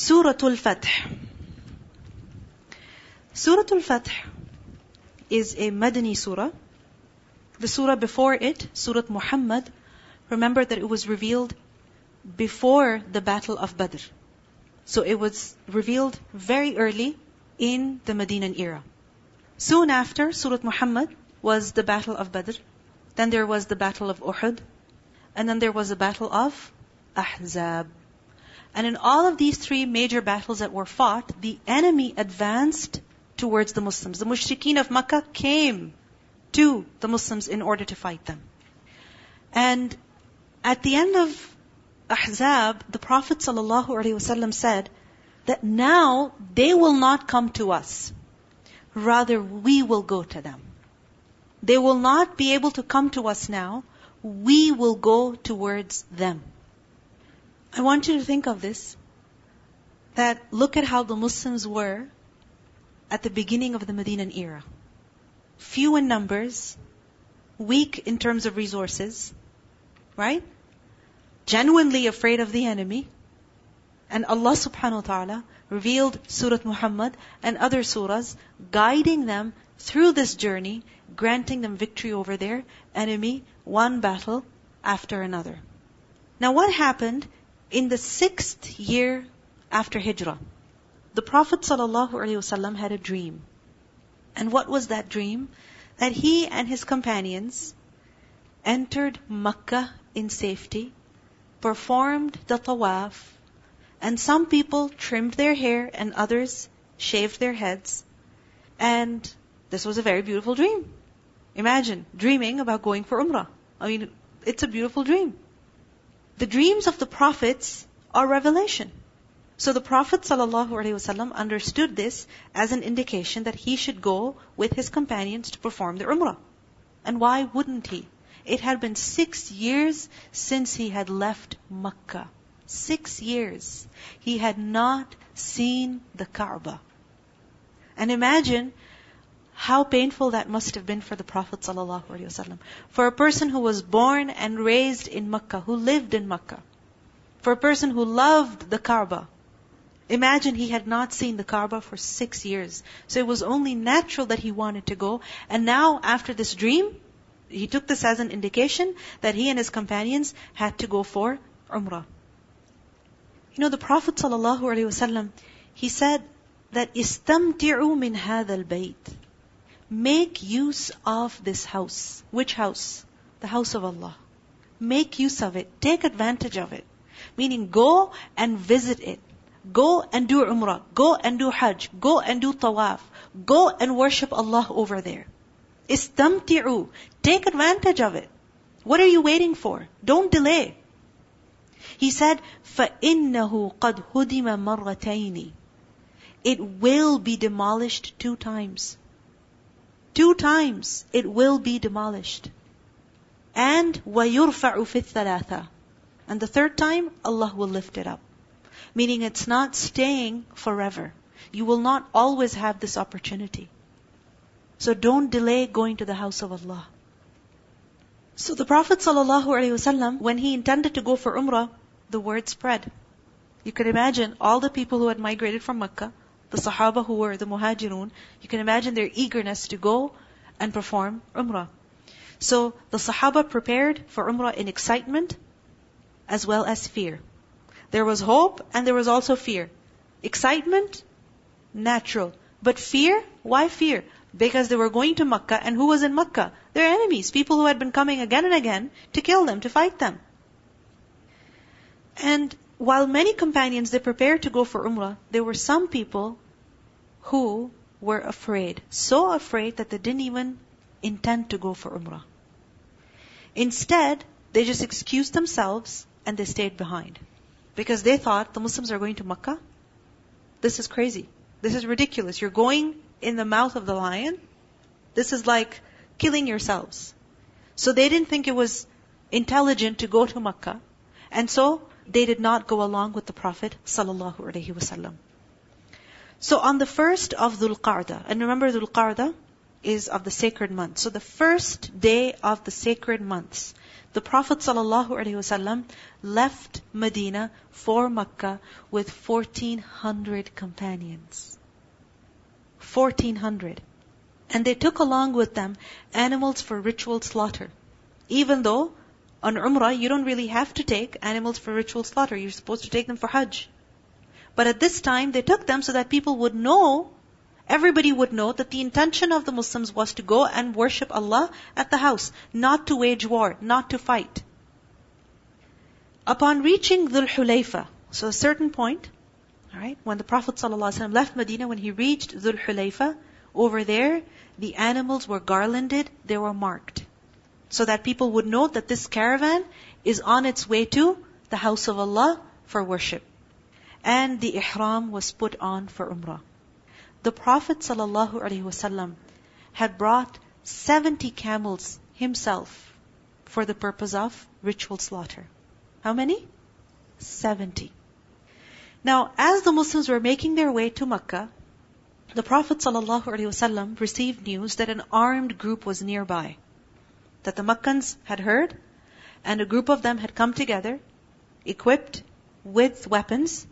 Surah Al-Fath. Surah Al-Fath is a Madani surah. The surah before it, Surah Muhammad, remember that it was revealed before the battle of Badr. So it was revealed very early in the Medinan era. Soon after Surah Muhammad was the battle of Badr. Then there was the battle of Uhud. And then there was the battle of Ahzab. And in all of these three major battles that were fought, the enemy advanced towards the Muslims. The mushrikeen of Makkah came to the Muslims in order to fight them. And at the end of Ahzab, the Prophet ﷺ said that now they will not come to us. Rather, we will go to them. They will not be able to come to us now. We will go towards them. I want you to think of this. That look at how the Muslims were at the beginning of the Medinan era. Few in numbers, weak in terms of resources, right? Genuinely afraid of the enemy. And Allah subhanahu wa ta'ala revealed Surah Muhammad and other surahs, guiding them through this journey, granting them victory over their enemy, one battle after another. Now what happened in the sixth year after Hijrah? The Prophet ﷺ had a dream. And what was that dream? That he and his companions entered Makkah in safety, performed the tawaf, and some people trimmed their hair and others shaved their heads. And this was a very beautiful dream. Imagine dreaming about going for Umrah. I mean, it's a beautiful dream. The dreams of the prophets are revelation. So the Prophet ﷺ understood this as an indication that he should go with his companions to perform the Umrah. And why wouldn't he? It had been six years since he had left Makkah. Six years. He had not seen the Kaaba. And imagine how painful that must have been for the Prophet ﷺ. For a person who was born and raised in Makkah, who lived in Makkah. For a person who loved the Kaaba. Imagine he had not seen the Kaaba for six years. So it was only natural that he wanted to go. And now, after this dream, he took this as an indication that he and his companions had to go for Umrah. You know, the Prophet ﷺ, he said that istamti'u min hadha al-bayt. Make use of this house. Which house? The house of Allah. Make use of it. Take advantage of it. Meaning go and visit it. Go and do umrah. Go and do hajj. Go and do tawaf. Go and worship Allah over there. Istamti'u. Take advantage of it. What are you waiting for? Don't delay. He said, فَإِنَّهُ قَدْ هُدِمَ مَرَّتَيْنِ It will be demolished two times. Two times it will be demolished. And وَيُرْفَعُ فِي الثَّلَاثَةِ And the third time, Allah will lift it up. Meaning it's not staying forever. You will not always have this opportunity. So don't delay going to the house of Allah. So the Prophet ﷺ, when he intended to go for Umrah, the word spread. You can imagine all the people who had migrated from Mecca, the Sahaba who were the Muhajirun, you can imagine their eagerness to go and perform Umrah. So the Sahaba prepared for Umrah in excitement as well as fear. There was hope and there was also fear. Excitement, natural. But fear, why fear? Because they were going to Makkah and who was in Makkah? Their enemies, people who had been coming again and again to kill them, to fight them. And while many companions, they prepared to go for Umrah, there were some people who were afraid. So afraid that they didn't even intend to go for Umrah. Instead, they just excused themselves and they stayed behind. Because they thought the Muslims are going to Makkah. This is crazy. This is ridiculous. You're going in the mouth of the lion. This is like killing yourselves. So they didn't think it was intelligent to go to Makkah. And so they did not go along with the Prophet sallallahu. So on the first of Dhul Qa'dah, and remember Dhul Qa'dah is of the sacred month. So the first day of the sacred months, the Prophet ﷺ left Medina for Mecca with 1400 companions. 1400. And they took along with them animals for ritual slaughter. Even though on Umrah you don't really have to take animals for ritual slaughter. You're supposed to take them for Hajj. But at this time they took them so that people would know everybody would know that the intention of the Muslims was to go and worship Allah at the house, not to wage war, not to fight. Upon reaching Dhul Hulayfa, so a certain point, alright, when the Prophet ﷺ left Medina, when he reached Dhul Hulayfa, over there, the animals were garlanded, they were marked. So that people would know that this caravan is on its way to the house of Allah for worship. And the ihram was put on for Umrah. The Prophet ﷺ had brought 70 camels himself for the purpose of ritual slaughter. How many? 70. Now, as the Muslims were making their way to Mecca, the Prophet ﷺ received news that an armed group was nearby. That the Meccans had heard, and a group of them had come together, equipped with weapons.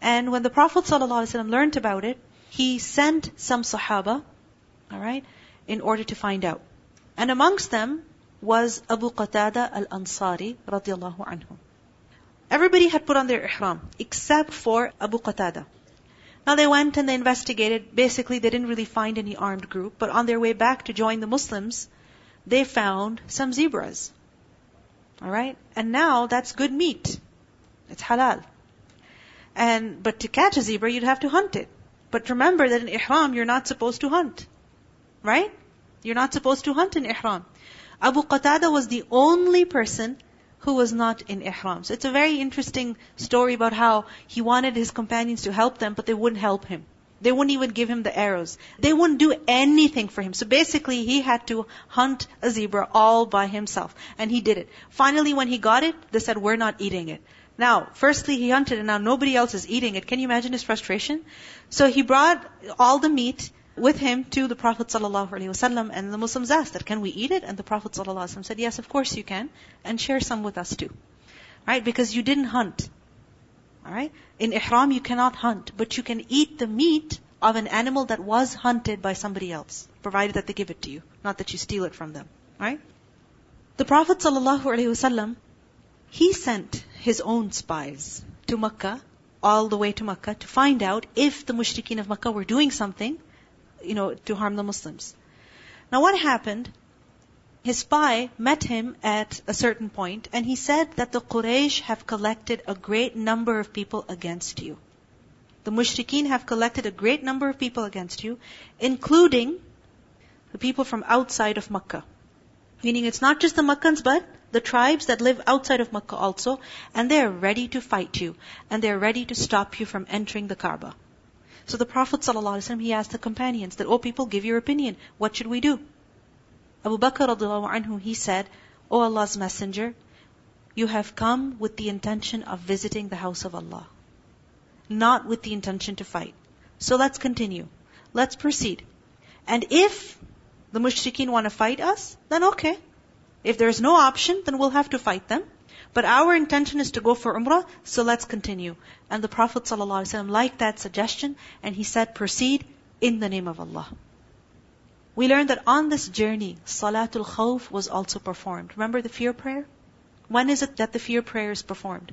And when the Prophet ﷺ learned about it, he sent some Sahaba, alright, in order to find out. And amongst them was Abu Qatada al-Ansari radiallahu anhu. Everybody had put on their ihram, except for Abu Qatada. Now they went and they investigated. Basically, they didn't really find any armed group, but on their way back to join the Muslims, they found some zebras. Alright? And now that's good meat. It's halal. And, but to catch a zebra, you'd have to hunt it. But remember that in ihram, you're not supposed to hunt. Right? You're not supposed to hunt in ihram. Abu Qatada was the only person who was not in ihram. So it's a very interesting story about how he wanted his companions to help them, but they wouldn't help him. They wouldn't even give him the arrows. They wouldn't do anything for him. So basically, he had to hunt a zebra all by himself. And he did it. Finally, when he got it, they said, we're not eating it. Now, firstly, he hunted and now nobody else is eating it. Can you imagine his frustration? So he brought all the meat with him to the Prophet ﷺ and the Muslims asked that, can we eat it? And the Prophet ﷺ said, yes, of course you can. And share some with us too. Right? Because you didn't hunt. Alright? In Ihram you cannot hunt, but you can eat the meat of an animal that was hunted by somebody else, provided that they give it to you, not that you steal it from them. Right? The Prophet ﷺ, he sent his own spies to Makkah, all the way to Makkah, to find out if the mushrikeen of Makkah were doing something, you know, to harm the Muslims. Now what happened? His spy met him at a certain point and he said that the Quraysh have collected a great number of people against you. The mushrikeen have collected a great number of people against you, including the people from outside of Makkah. Meaning it's not just the Makkans, but the tribes that live outside of Makkah also, and they are ready to fight you, and they are ready to stop you from entering the Kaaba. So the Prophet ﷺ, he asked the companions that, oh people, give your opinion. What should we do? Abu Bakr radiallahu anhu, he said, O Allah's Messenger, you have come with the intention of visiting the house of Allah. Not with the intention to fight. So let's continue. Let's proceed. And if the mushrikeen want to fight us, then okay. If there's no option, then we'll have to fight them. But our intention is to go for Umrah, so let's continue. And the Prophet ﷺ liked that suggestion, and he said, proceed in the name of Allah. We learned that on this journey, Salatul Khawf was also performed. Remember the fear prayer? When is it that the fear prayer is performed?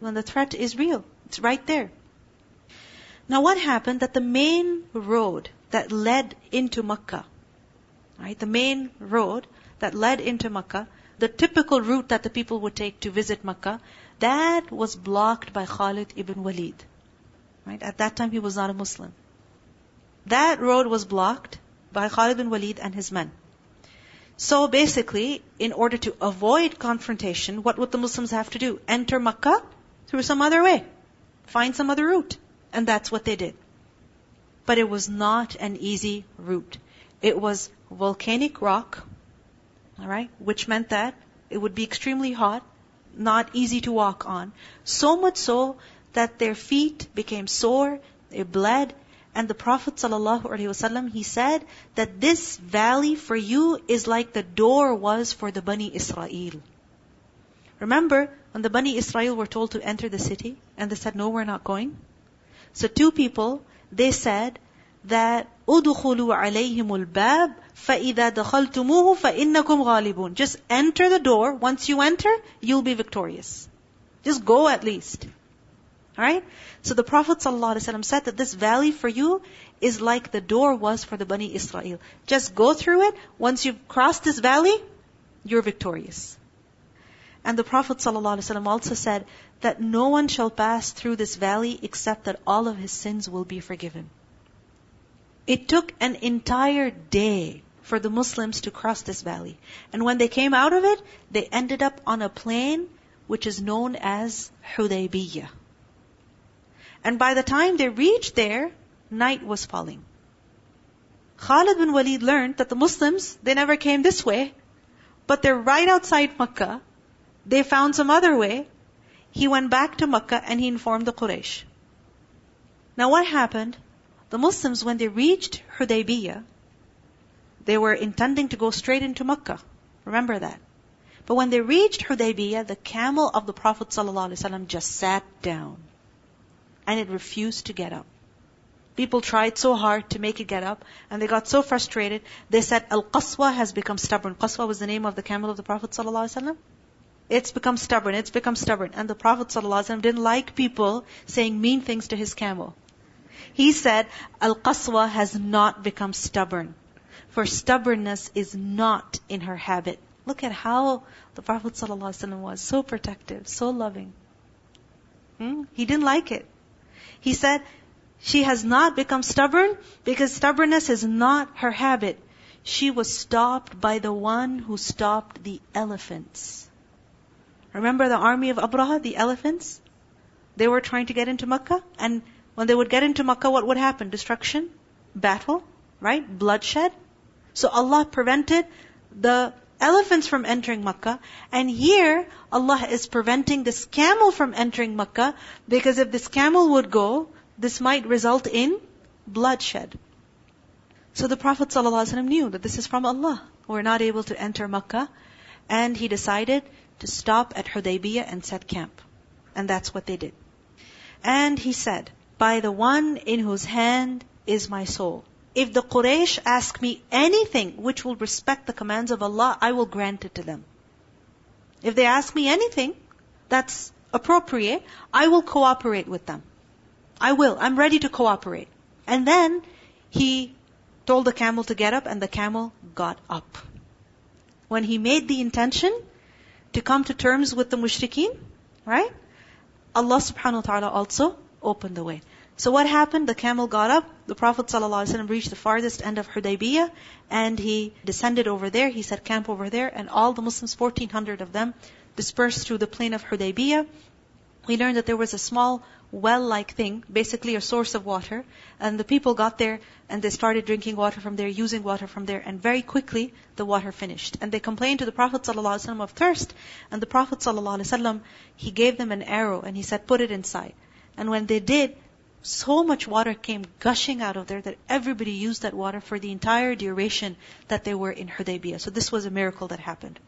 When the threat is real. It's right there. Now what happened that the main road that led into Makkah, right, the main road that led into Makkah, the typical route that the people would take to visit Makkah, that was blocked by Khalid ibn Walid. Right? At that time he was not a Muslim. That road was blocked by Khalid ibn Walid and his men. So basically, in order to avoid confrontation, what would the Muslims have to do? Enter Makkah through some other way. Find some other route. And that's what they did. But it was not an easy route. It was volcanic rock, Alright? Which meant that it would be extremely hot, not easy to walk on. So much so that their feet became sore, they bled, And the Prophet ﷺ, he said that this valley for you is like the door was for the Bani Israel. Remember when the Bani Israel were told to enter the city and they said, no, we're not going? So two people, they said that أُدْخُلُوا عَلَيْهِمُ الْبَابِ فَإِذَا دَخَلْتُمُوهُ فَإِنَّكُمْ غَالِبُونَ Just enter the door. Once you enter, you'll be victorious. Just go at least. Alright? So the Prophet ﷺ said that this valley for you is like the door was for the Bani Israel. Just go through it. Once you've crossed this valley, you're victorious. And the Prophet ﷺ also said that no one shall pass through this valley except that all of his sins will be forgiven. It took an entire day for the Muslims to cross this valley. And when they came out of it, they ended up on a plain which is known as Hudaybiyah. And by the time they reached there, night was falling. Khalid bin Walid learned that the Muslims, they never came this way, but they're right outside Makkah. They found some other way. He went back to Makkah and he informed the Quraysh. Now what happened? The Muslims, when they reached Hudaybiyah, they were intending to go straight into Makkah. Remember that. But when they reached Hudaybiyah, the camel of the Prophet ﷺ just sat down And it refused to get up. People tried so hard to make it get up, and they got so frustrated, they said, Al-Qaswa has become stubborn. Qaswa was the name of the camel of the Prophet ﷺ. It's become stubborn, it's become stubborn. And the Prophet ﷺ didn't like people saying mean things to his camel. He said, Al-Qaswa has not become stubborn. For stubbornness is not in her habit. Look at how the Prophet ﷺ was. So protective, so loving. Hmm? He didn't like it. He said, she has not become stubborn because stubbornness is not her habit. She was stopped by the one who stopped the elephants. Remember the army of Abraha, the elephants? They were trying to get into Makkah and when they would get into Makkah, what would happen? Destruction, battle, right? Bloodshed. So Allah prevented the elephants from entering Makkah. And here, Allah is preventing this camel from entering Makkah because if this camel would go, this might result in bloodshed. So the Prophet ﷺ knew that this is from Allah. We're not able to enter Makkah. And he decided to stop at Hudaybiyah and set camp. And that's what they did. And he said, by the one in whose hand is my soul. If the Quraysh ask me anything which will respect the commands of Allah, I will grant it to them. If they ask me anything that's appropriate, I will cooperate with them. I will. I'm ready to cooperate. And then he told the camel to get up and the camel got up. When he made the intention to come to terms with the mushrikeen, right? Allah subhanahu wa ta'ala also opened the way. So what happened? The camel got up. The Prophet ﷺ reached the farthest end of Hudaybiyah and he descended over there. He set camp over there and all the Muslims, 1400 of them, dispersed through the plain of Hudaybiyah. We learned that there was a small well-like thing, basically a source of water, and the people got there and they started drinking water from there, using water from there, and very quickly the water finished. And they complained to the Prophet ﷺ of thirst, and the Prophet ﷺ, he gave them an arrow and he said, put it inside. And when they did, so much water came gushing out of there that everybody used that water for the entire duration that they were in Hudaybiyah. So this was a miracle that happened.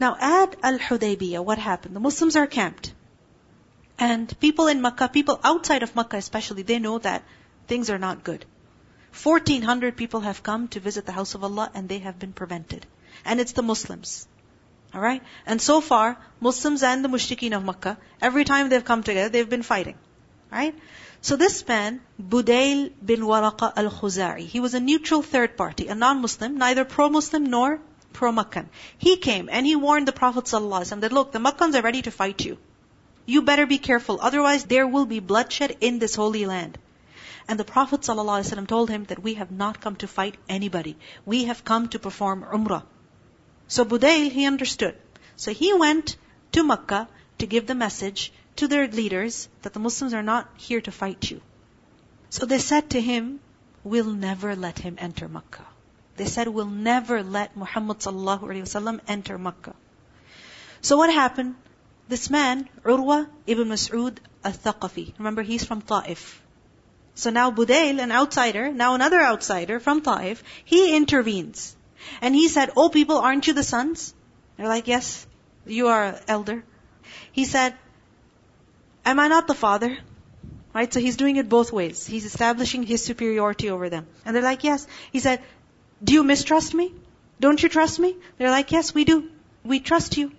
Now at Al-Hudaybiyah, what happened? The Muslims are camped. And people in Makkah, people outside of Makkah especially, they know that things are not good. 1400 people have come to visit the house of Allah and they have been prevented. And it's the Muslims. Alright? And so far, Muslims and the mushrikeen of Makkah, every time they've come together, they've been fighting. Right? So this man, Budayl bin Waraqa al-Khuza'i, he was a neutral third party, a non-Muslim, neither pro-Muslim nor pro-Makkan. He came and he warned the Prophet ﷺ that look, the Makkans are ready to fight you. You better be careful, otherwise there will be bloodshed in this holy land. And the Prophet ﷺ told him that we have not come to fight anybody. We have come to perform Umrah. So Budayl, he understood. So he went to Makkah to give the message to their leaders that the Muslims are not here to fight you. So they said to him, we'll never let him enter Makkah. They said, we'll never let Muhammad wasallam enter Makkah. So what happened? This man, Urwa ibn Mas'ud al-Thaqafi, remember he's from Ta'if. So now Budayl, an outsider, now another outsider from Taif, he intervenes. And he said, Oh people, aren't you the sons? They're like, yes, you are elder. He said, am I not the father? Right? So he's doing it both ways. He's establishing his superiority over them. And they're like, yes. He said, do you mistrust me? Don't you trust me? They're like, yes, we do. We trust you.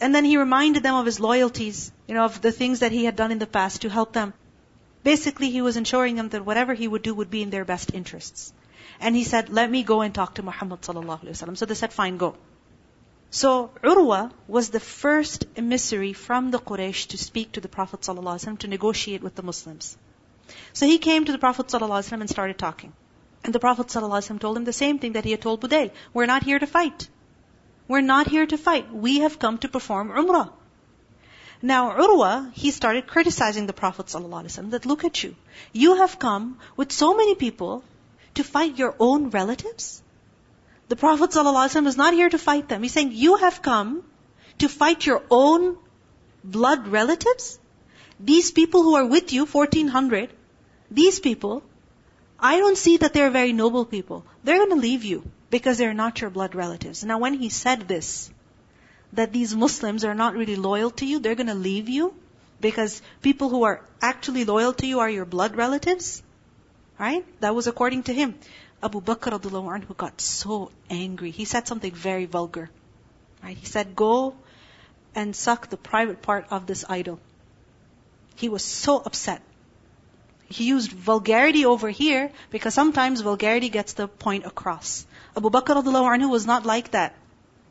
And then he reminded them of his loyalties, you know, of the things that he had done in the past to help them. Basically, he was ensuring them that whatever he would do would be in their best interests. And he said, let me go and talk to Muhammad sallallahu alaihi wasallam. So they said, fine, go. So Urwa was the first emissary from the Quraysh to speak to the Prophet ﷺ to negotiate with the Muslims. So he came to the Prophet ﷺ and started talking. And the Prophet ﷺ told him the same thing that he had told Budayl. We're not here to fight. We're not here to fight. We have come to perform Umrah. Now Urwa, he started criticizing the Prophet ﷺ that look at you. You have come with so many people to fight your own relatives? The Prophet ﷺ is not here to fight them. He's saying, you have come to fight your own blood relatives? These people who are with you, 1400, these people, I don't see that they're very noble people. They're going to leave you because they're not your blood relatives. Now when he said this, that these Muslims are not really loyal to you, they're going to leave you because people who are actually loyal to you are your blood relatives. Right? That was according to him. Abu Bakr anhu got so angry. He said something very vulgar. Right? He said, go and suck the private part of this idol. He was so upset. He used vulgarity over here because sometimes vulgarity gets the point across. Abu Bakr anhu was not like that.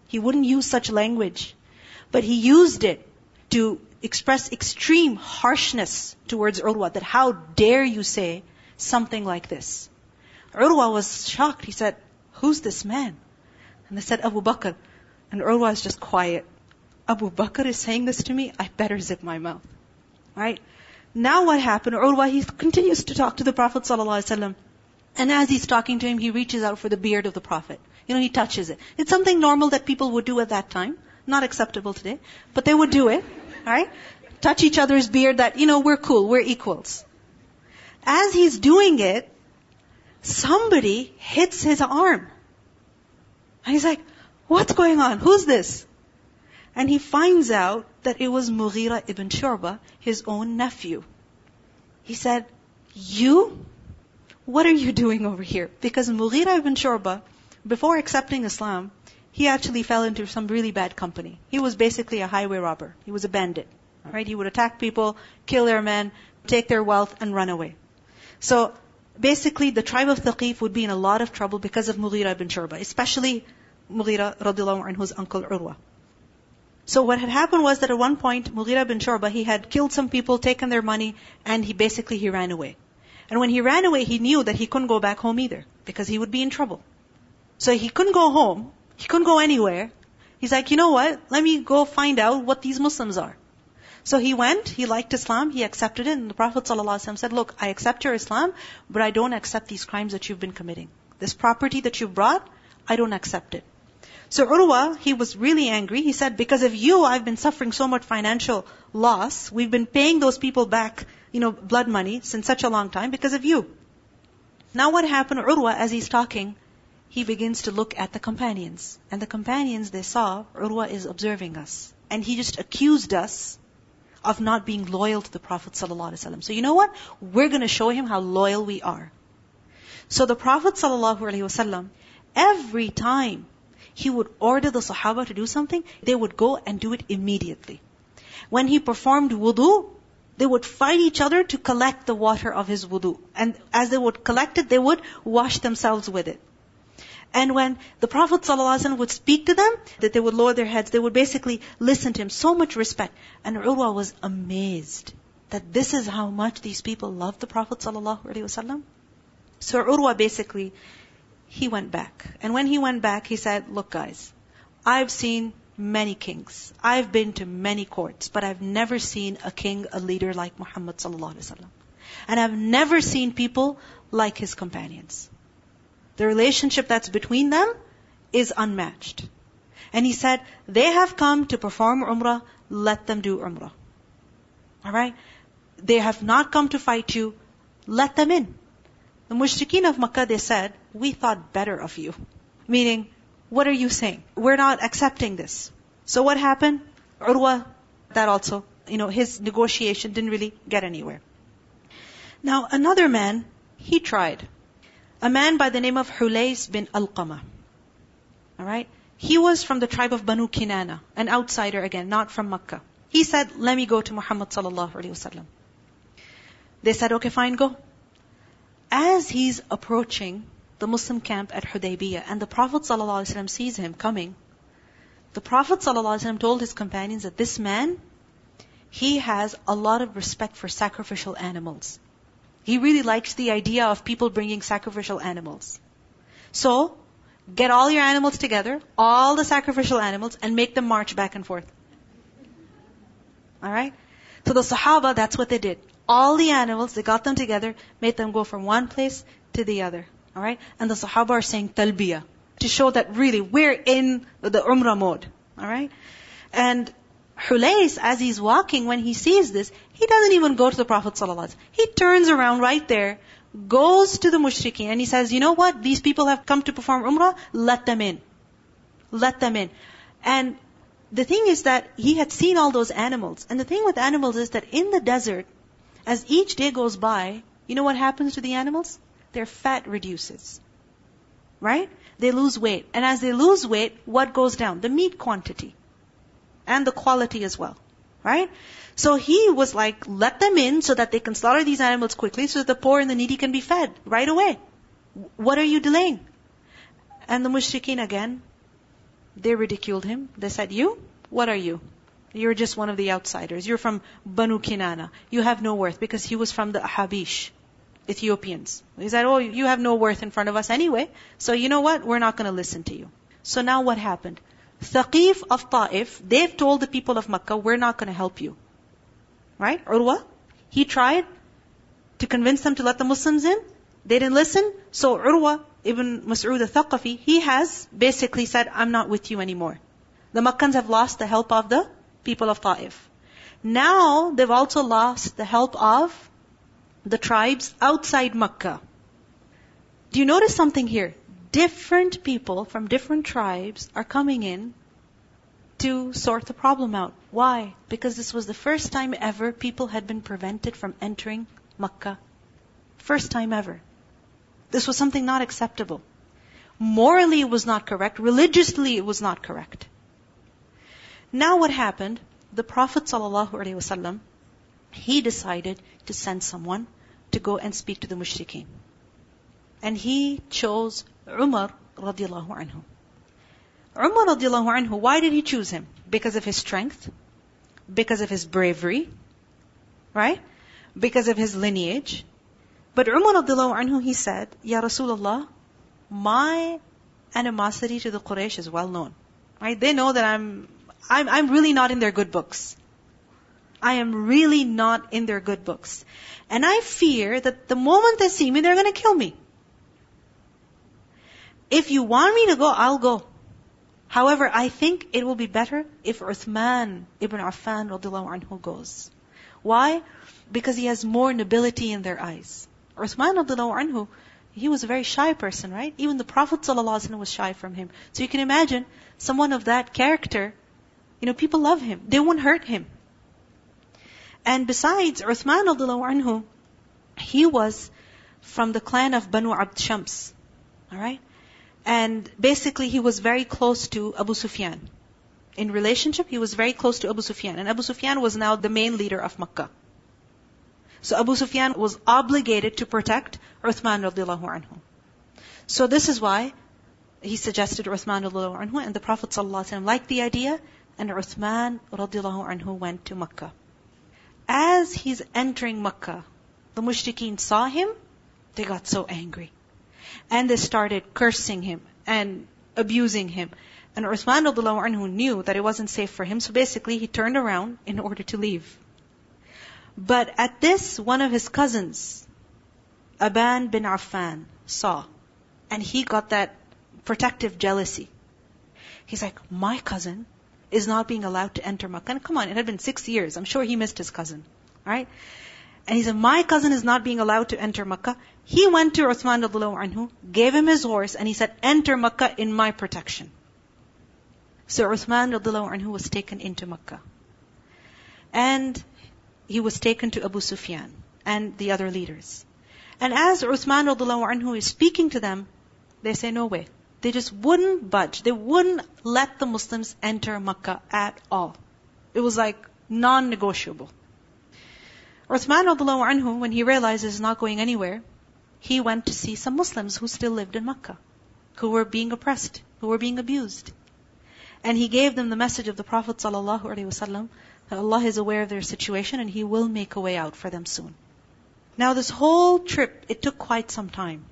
He wouldn't use such language. But he used it to express extreme harshness towards Urwa, that how dare you say something like this. Urwa was shocked. He said, who's this man? And they said, Abu Bakr. And Urwa is just quiet. Abu Bakr is saying this to me, I better zip my mouth. Right? Now what happened? Urwa, he continues to talk to the Prophet ﷺ. And as he's talking to him, he reaches out for the beard of the Prophet. You know, he touches it. It's something normal that people would do at that time. Not acceptable today. But they would do it. Right? Touch each other's beard that, you know, we're cool, we're equals. As he's doing it, somebody hits his arm. And he's like, what's going on? Who's this? And he finds out that it was Mughira ibn Shu'ba, his own nephew. He said, you? What are you doing over here? Because Mughira ibn Shu'ba, before accepting Islam, he actually fell into some really bad company. He was basically a highway robber. He was a bandit. Right? He would attack people, kill their men, take their wealth, and run away. So basically the tribe of Thaqif would be in a lot of trouble because of Mughira ibn Shu'ba, especially Mughira radiallahu anhu's uncle Urwa. So what had happened was that at one point, Mughira ibn Shu'ba, he had killed some people, taken their money, and he basically, he ran away. And when he ran away, he knew that he couldn't go back home either, because he would be in trouble. So he couldn't go home, he couldn't go anywhere. He's like, you know what, let me go find out what these Muslims are. So he went, he liked Islam, he accepted it, and the Prophet ﷺ said, look, I accept your Islam, but I don't accept these crimes that you've been committing. This property that you brought, I don't accept it. So Urwa, he was really angry. He said, because of you, I've been suffering so much financial loss. We've been paying those people back, you know, blood money since such a long time because of you. Now what happened, Urwa, as he's talking, he begins to look at the companions. And the companions, they saw, Urwa is observing us. And he just accused us of not being loyal to the Prophet ﷺ. So you know what? We're going to show him how loyal we are. So the Prophet ﷺ, every time he would order the Sahaba to do something, they would go and do it immediately. When he performed wudu, they would fight each other to collect the water of his wudu. And as they would collect it, they would wash themselves with it. And when the Prophet ﷺ would speak to them, that they would lower their heads, they would basically listen to him. So much respect. And Urwa was amazed that this is how much these people loved the Prophet ﷺ. So Urwa basically, he went back. And when he went back, he said, look guys, I've seen many kings. I've been to many courts, but I've never seen a king, a leader like Muhammad sallallahu alaihi wasallam. And I've never seen people like his companions. The relationship that's between them is unmatched. And he said, they have come to perform umrah, let them do umrah. Alright? They have not come to fight you, Let them in. The mushrikeen of Makkah, they said, we thought better of you. Meaning, what are you saying? We're not accepting this. So what happened? Urwa, that also, you know, his negotiation didn't really get anywhere. Now, another man, he tried. A man by the name of Hulays bin Alqama. Alright? He was from the tribe of Banu Kinana, an outsider again, not from Makkah. He said, let me go to Muhammad sallallahu alaihi wasallam. They said, okay, fine, go. As he's approaching the Muslim camp at Hudaybiyah and the Prophet ﷺ sees him coming, the Prophet ﷺ told his companions that this man, he has a lot of respect for sacrificial animals. He really likes the idea of people bringing sacrificial animals. So, get all your animals together, all the sacrificial animals, and make them march back and forth. Alright? So the Sahaba, that's what they did. All the animals, they got them together, made them go from one place to the other. Alright? And the Sahaba are saying talbiyah. To show that really we're in the Umrah mode. Alright? And Hulays, as he's walking, when he sees this, he doesn't even go to the Prophet ﷺ. He turns around right there, goes to the mushrikeen, and he says, you know what? These people have come to perform Umrah, let them in. Let them in. And the thing is that he had seen all those animals. And the thing with animals is that in the desert, as each day goes by, you know what happens to the animals? Their fat reduces. Right? They lose weight. And as they lose weight, what goes down? The meat quantity. And the quality as well. Right? So he was like, let them in so that they can slaughter these animals quickly so that the poor and the needy can be fed right away. What are you delaying? And the mushrikeen again, they ridiculed him. They said, you? What are you? You're just one of the outsiders. You're from Banu Kinana. You have no worth because he was from the Habish, Ethiopians. He said, oh, you have no worth in front of us anyway. So you know what? We're not going to listen to you. So now what happened? Thaqif of Ta'if, they've told the people of Makkah, we're not going to help you. Right? Urwa, he tried to convince them to let the Muslims in. They didn't listen. So Urwa ibn Mas'ud al-Thaqafi, he has basically said, I'm not with you anymore. The Makkans have lost the help of the people of Ta'if. Now they've also lost the help of the tribes outside Makkah. Do you notice something here? Different people from different tribes are coming in to sort the problem out. Why? Because this was the first time ever people had been prevented from entering Makkah. First time ever. This was something not acceptable. Morally it was not correct. Religiously it was not correct. Now what happened? The Prophet ﷺ, he decided to send someone to go and speak to the mushrikeen. And he chose Umar radiallahu anhu. Umar radiallahu anhu, why did he choose him? Because of his strength? Because of his bravery? Right? Because of his lineage? But Umar radiallahu anhu, he said, Ya Rasulullah, my animosity to the Quraysh is well known. Right? They know that I'm, I'm, I'm really not in their good books. I am really not in their good books. And I fear that the moment they see me, they're gonna kill me. If you want me to go, I'll go. However, I think it will be better if Uthman ibn Affan radiallahu anhu goes. Why? Because he has more nobility in their eyes. Uthman anhu, he was a very shy person, right? Even the Prophet ﷺ was shy from him. So you can imagine someone of that character, you know, people love him. They won't hurt him. And besides, Uthman anhu, he was from the clan of Banu Abd Shams. Alright? And basically he was very close to Abu Sufyan. In relationship, he was very close to Abu Sufyan. And Abu Sufyan was now the main leader of Makkah. So Abu Sufyan was obligated to protect Uthman radiallahu anhu. So this is why he suggested Uthman radiallahu anhu and the Prophet ﷺ liked the idea and Uthman radiallahu anhu went to Makkah. As he's entering Makkah, the mushrikeen saw him, they got so angry. And they started cursing him and abusing him. And Uthman anhu knew that it wasn't safe for him, so basically he turned around in order to leave. But at this, one of his cousins, Aban bin Affan, saw. And he got that protective jealousy. He's like, my cousin is not being allowed to enter Makkah. And come on, it had been six years. I'm sure he missed his cousin. Right? And he said, my cousin is not being allowed to enter Makkah. He went to Uthman radiallahu anhu, gave him his horse, and he said, enter Makkah in my protection. So Uthman radiallahu anhu was taken into Makkah. And he was taken to Abu Sufyan and the other leaders. And as Uthman radiallahu anhu is speaking to them, they say, no way. They just wouldn't budge. They wouldn't let the Muslims enter Makkah at all. It was like non-negotiable. Uthman anhu, when he realized it's not going anywhere, he went to see some Muslims who still lived in Makkah, who were being oppressed, who were being abused. And he gave them the message of the Prophet ﷺ that Allah is aware of their situation and He will make a way out for them soon. Now this whole trip, it took quite some time.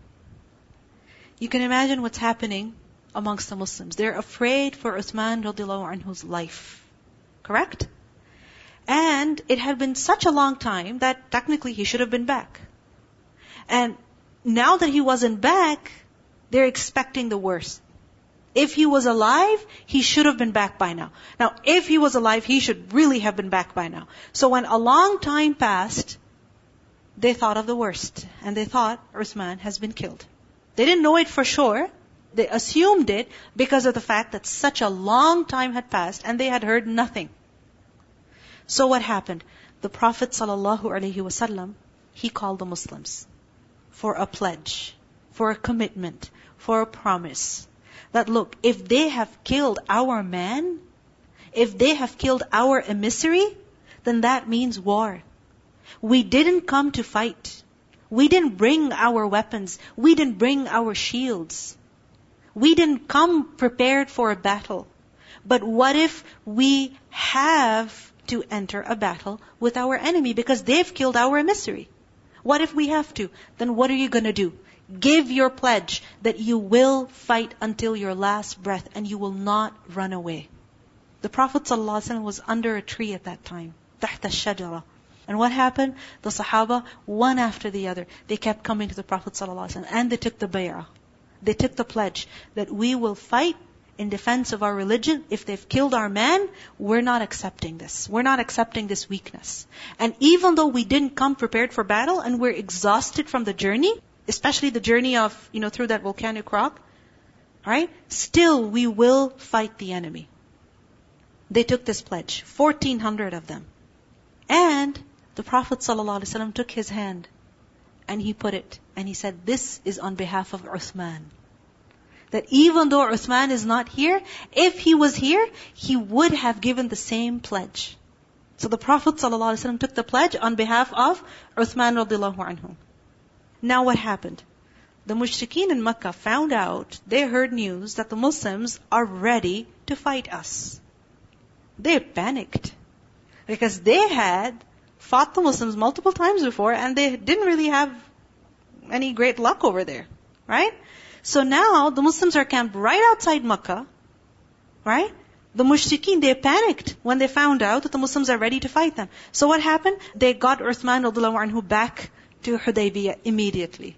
You can imagine what's happening amongst the Muslims. They're afraid for Uthman anhu's life. Correct? And it had been such a long time that technically he should have been back. And now that he wasn't back, they're expecting the worst. If he was alive, he should have been back by now. Now, if he was alive, he should really have been back by now. So when a long time passed, they thought of the worst. And they thought Uthman has been killed. They didn't know it for sure. They assumed it because of the fact that such a long time had passed and they had heard nothing. So what happened? The Prophet ﷺ, he called the Muslims for a pledge, for a commitment, for a promise. That look, if they have killed our man, if they have killed our emissary, then that means war. We didn't come to fight. We didn't bring our weapons. We didn't bring our shields. We didn't come prepared for a battle. But what if we have to enter a battle with our enemy because they've killed our emissary? What if we have to? Then what are you gonna do? Give your pledge that you will fight until your last breath and you will not run away. The Prophet ﷺ was under a tree at that time. تحت الشجرة. And what happened? The Sahaba, one after the other, they kept coming to the Prophet ﷺ and they took the bay'ah. They took the pledge that we will fight in defense of our religion. If they've killed our man, we're not accepting this. We're not accepting this weakness. And even though we didn't come prepared for battle and we're exhausted from the journey, especially the journey of, you know, through that volcanic rock, right? Still, we will fight the enemy. They took this pledge, 1400 of them. And the Prophet ﷺ took his hand and he put it and he said, This is on behalf of Uthman. That even though Uthman is not here, if he was here, he would have given the same pledge. So the Prophet ﷺ took the pledge on behalf of Uthman anhu. Now what happened? The mushrikeen in Makkah found out, they heard news that the Muslims are ready to fight us. They panicked. Because they had fought the Muslims multiple times before and they didn't really have any great luck over there. Right? So now the Muslims are camped right outside Makkah. Right? The mushrikeen, they panicked when they found out that the Muslims are ready to fight them. So what happened? They got Uthman anhu back to Hudaybiyah immediately.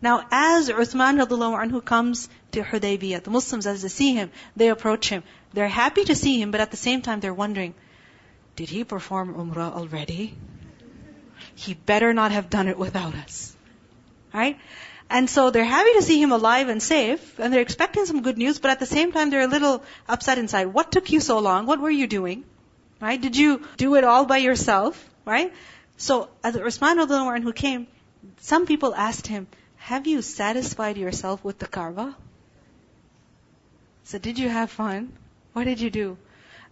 Now, as Uthman anhu comes to Hudaybiyah, the Muslims, as they see him, they approach him. They're happy to see him, but at the same time, they're wondering, did he perform Umrah already? He better not have done it without us. Right? And so they're happy to see him alive and safe, and they're expecting some good news, but at the same time they're a little upset inside. What took you so long? What were you doing? Right? Did you do it all by yourself? Right? So as Usman who came, some people asked him, have you satisfied yourself with the Kaaba? So did you have fun? What did you do?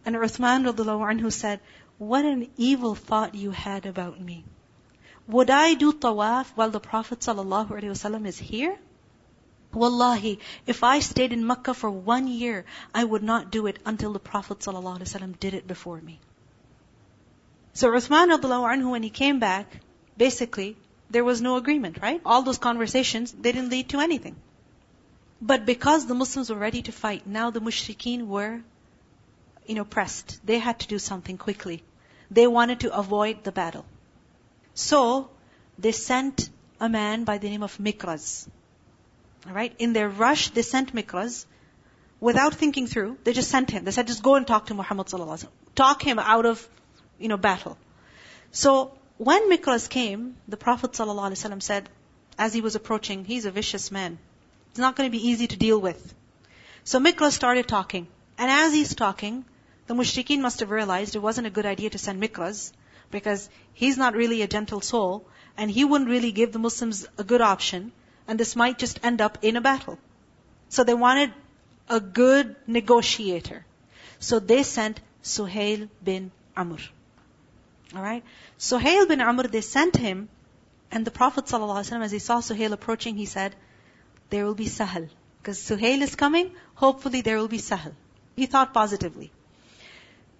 And Uthman who said, What an evil thought you had about me. Would I do tawaf while the Prophet ﷺ is here? Wallahi, if I stayed in Makkah for one year, I would not do it until the Prophet ﷺ did it before me. So Uthman anhu, when he came back, basically, there was no agreement, right? All those conversations, they didn't lead to anything. But because the Muslims were ready to fight, now the mushrikeen were you know, pressed. They had to do something quickly. They wanted to avoid the battle. So, they sent a man by the name of Mikraz. Alright? In their rush, they sent Mikraz. Without thinking through, they just sent him. They said, just go and talk to Muhammad sallallahu. Talk him out of, you know, battle. So, when Mikraz came, the Prophet ﷺ said, as he was approaching, he's a vicious man. It's not going to be easy to deal with. So Mikraz started talking. And as he's talking, the mushrikeen must have realized it wasn't a good idea to send Mikraz, because he's not really a gentle soul, and he wouldn't really give the Muslims a good option, and this might just end up in a battle. So they wanted a good negotiator. So they sent Suhail bin Amr. Alright? Suhail bin Amr, they sent him, and the Prophet ﷺ, as he saw Suhail approaching, he said, there will be Sahal. Because Suhail is coming, hopefully there will be Sahal. He thought positively.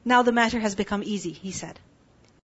Now the matter has become easy, he said.